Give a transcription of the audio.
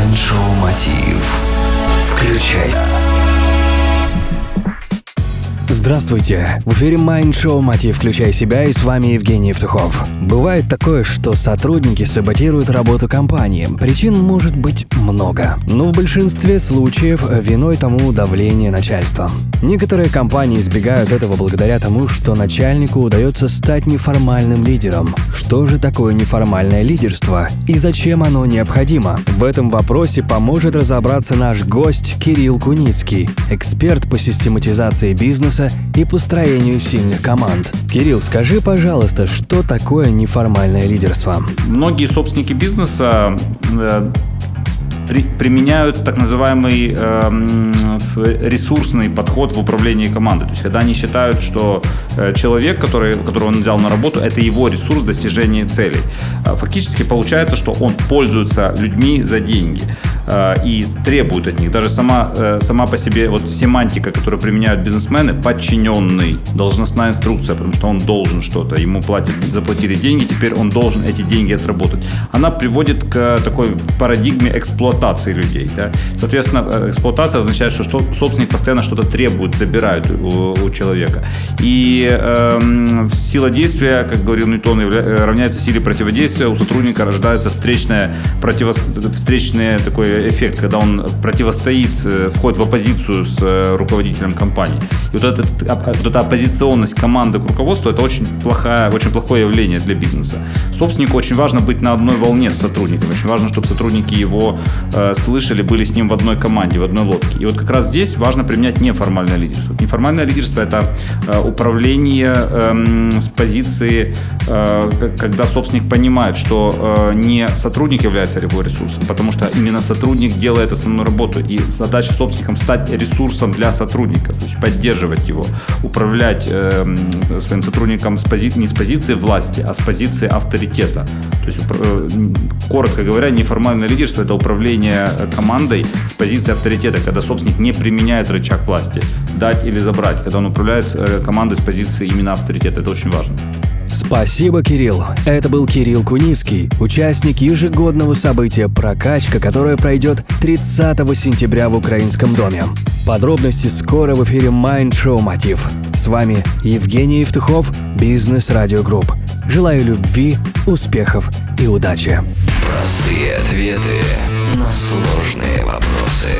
Майншоу Мотив. Включай. Здравствуйте! В эфире Mind Show «Мотив. Включай себя» и с вами Евгений Евтухов. Бывает такое, что сотрудники саботируют работу компании. Причин может быть много. Но в большинстве случаев виной тому давление начальства. Некоторые компании избегают этого благодаря тому, что начальнику удается стать неформальным лидером. Что же такое неформальное лидерство и зачем оно необходимо? В этом вопросе поможет разобраться наш гость Кирилл Куницкий, эксперт по систематизации бизнеса и построению сильных команд. Кирилл, скажи, пожалуйста, что такое неформальное лидерство? Многие собственники бизнеса э, при, применяют так называемый э, ресурсный подход в управлении командой. То есть, когда они считают, что э, человек, который, которого он взял на работу, это его ресурс достижения целей. Э, фактически получается, что он пользуется людьми за деньги э, и требует от них. Даже сама, э, сама по себе вот семантика, которую применяют бизнесмены, подчиненный, должностная инструкция, потому что он должен что-то, ему платят, заплатили деньги, теперь он должен эти деньги отработать. Она приводит к такой парадигме эксплуатации людей. Да? Соответственно, э, эксплуатация означает, что, что собственник постоянно что-то требует, забирает у, у человека. И э, сила действия, как говорил Ньютон, э, равняется силе противодействия. У сотрудника рождается встречная, противо, встречный такой эффект, когда он противостоит, э, входит в оппозицию с руководителем компании. И вот, этот, вот эта оппозиционность команды к руководству – это очень, плохая, очень плохое явление для бизнеса. Собственнику очень важно быть на одной волне с сотрудником. Очень важно, чтобы сотрудники его э, слышали, были с ним в одной команде, в одной лодке. И вот как раз здесь важно применять неформальное лидерство. Неформальное лидерство – это э, управление э, с позиции, э, когда собственник понимает, что э, не сотрудник является его ресурсом, потому что именно сотрудник делает основную работу. И задача собственником стать ресурсом для сотрудника, то есть поддерживать его, управлять э, своим сотрудником с пози- не с позиции власти, а с позиции авторитета. То есть, э, коротко говоря, неформальное лидерство – это управление управление командой с позиции авторитета, когда собственник не применяет рычаг власти, дать или забрать, когда он управляет э, командой с позиции именно авторитета. Это очень важно. Спасибо, Кирилл. Это был Кирилл Куницкий, участник ежегодного события «Прокачка», которое пройдет 30 сентября в Украинском доме. Подробности скоро в эфире Mind Show Мотив. С вами Евгений Евтухов, Бизнес Радио Групп. Желаю любви, успехов и удачи. Простые ответы на сложные вопросы.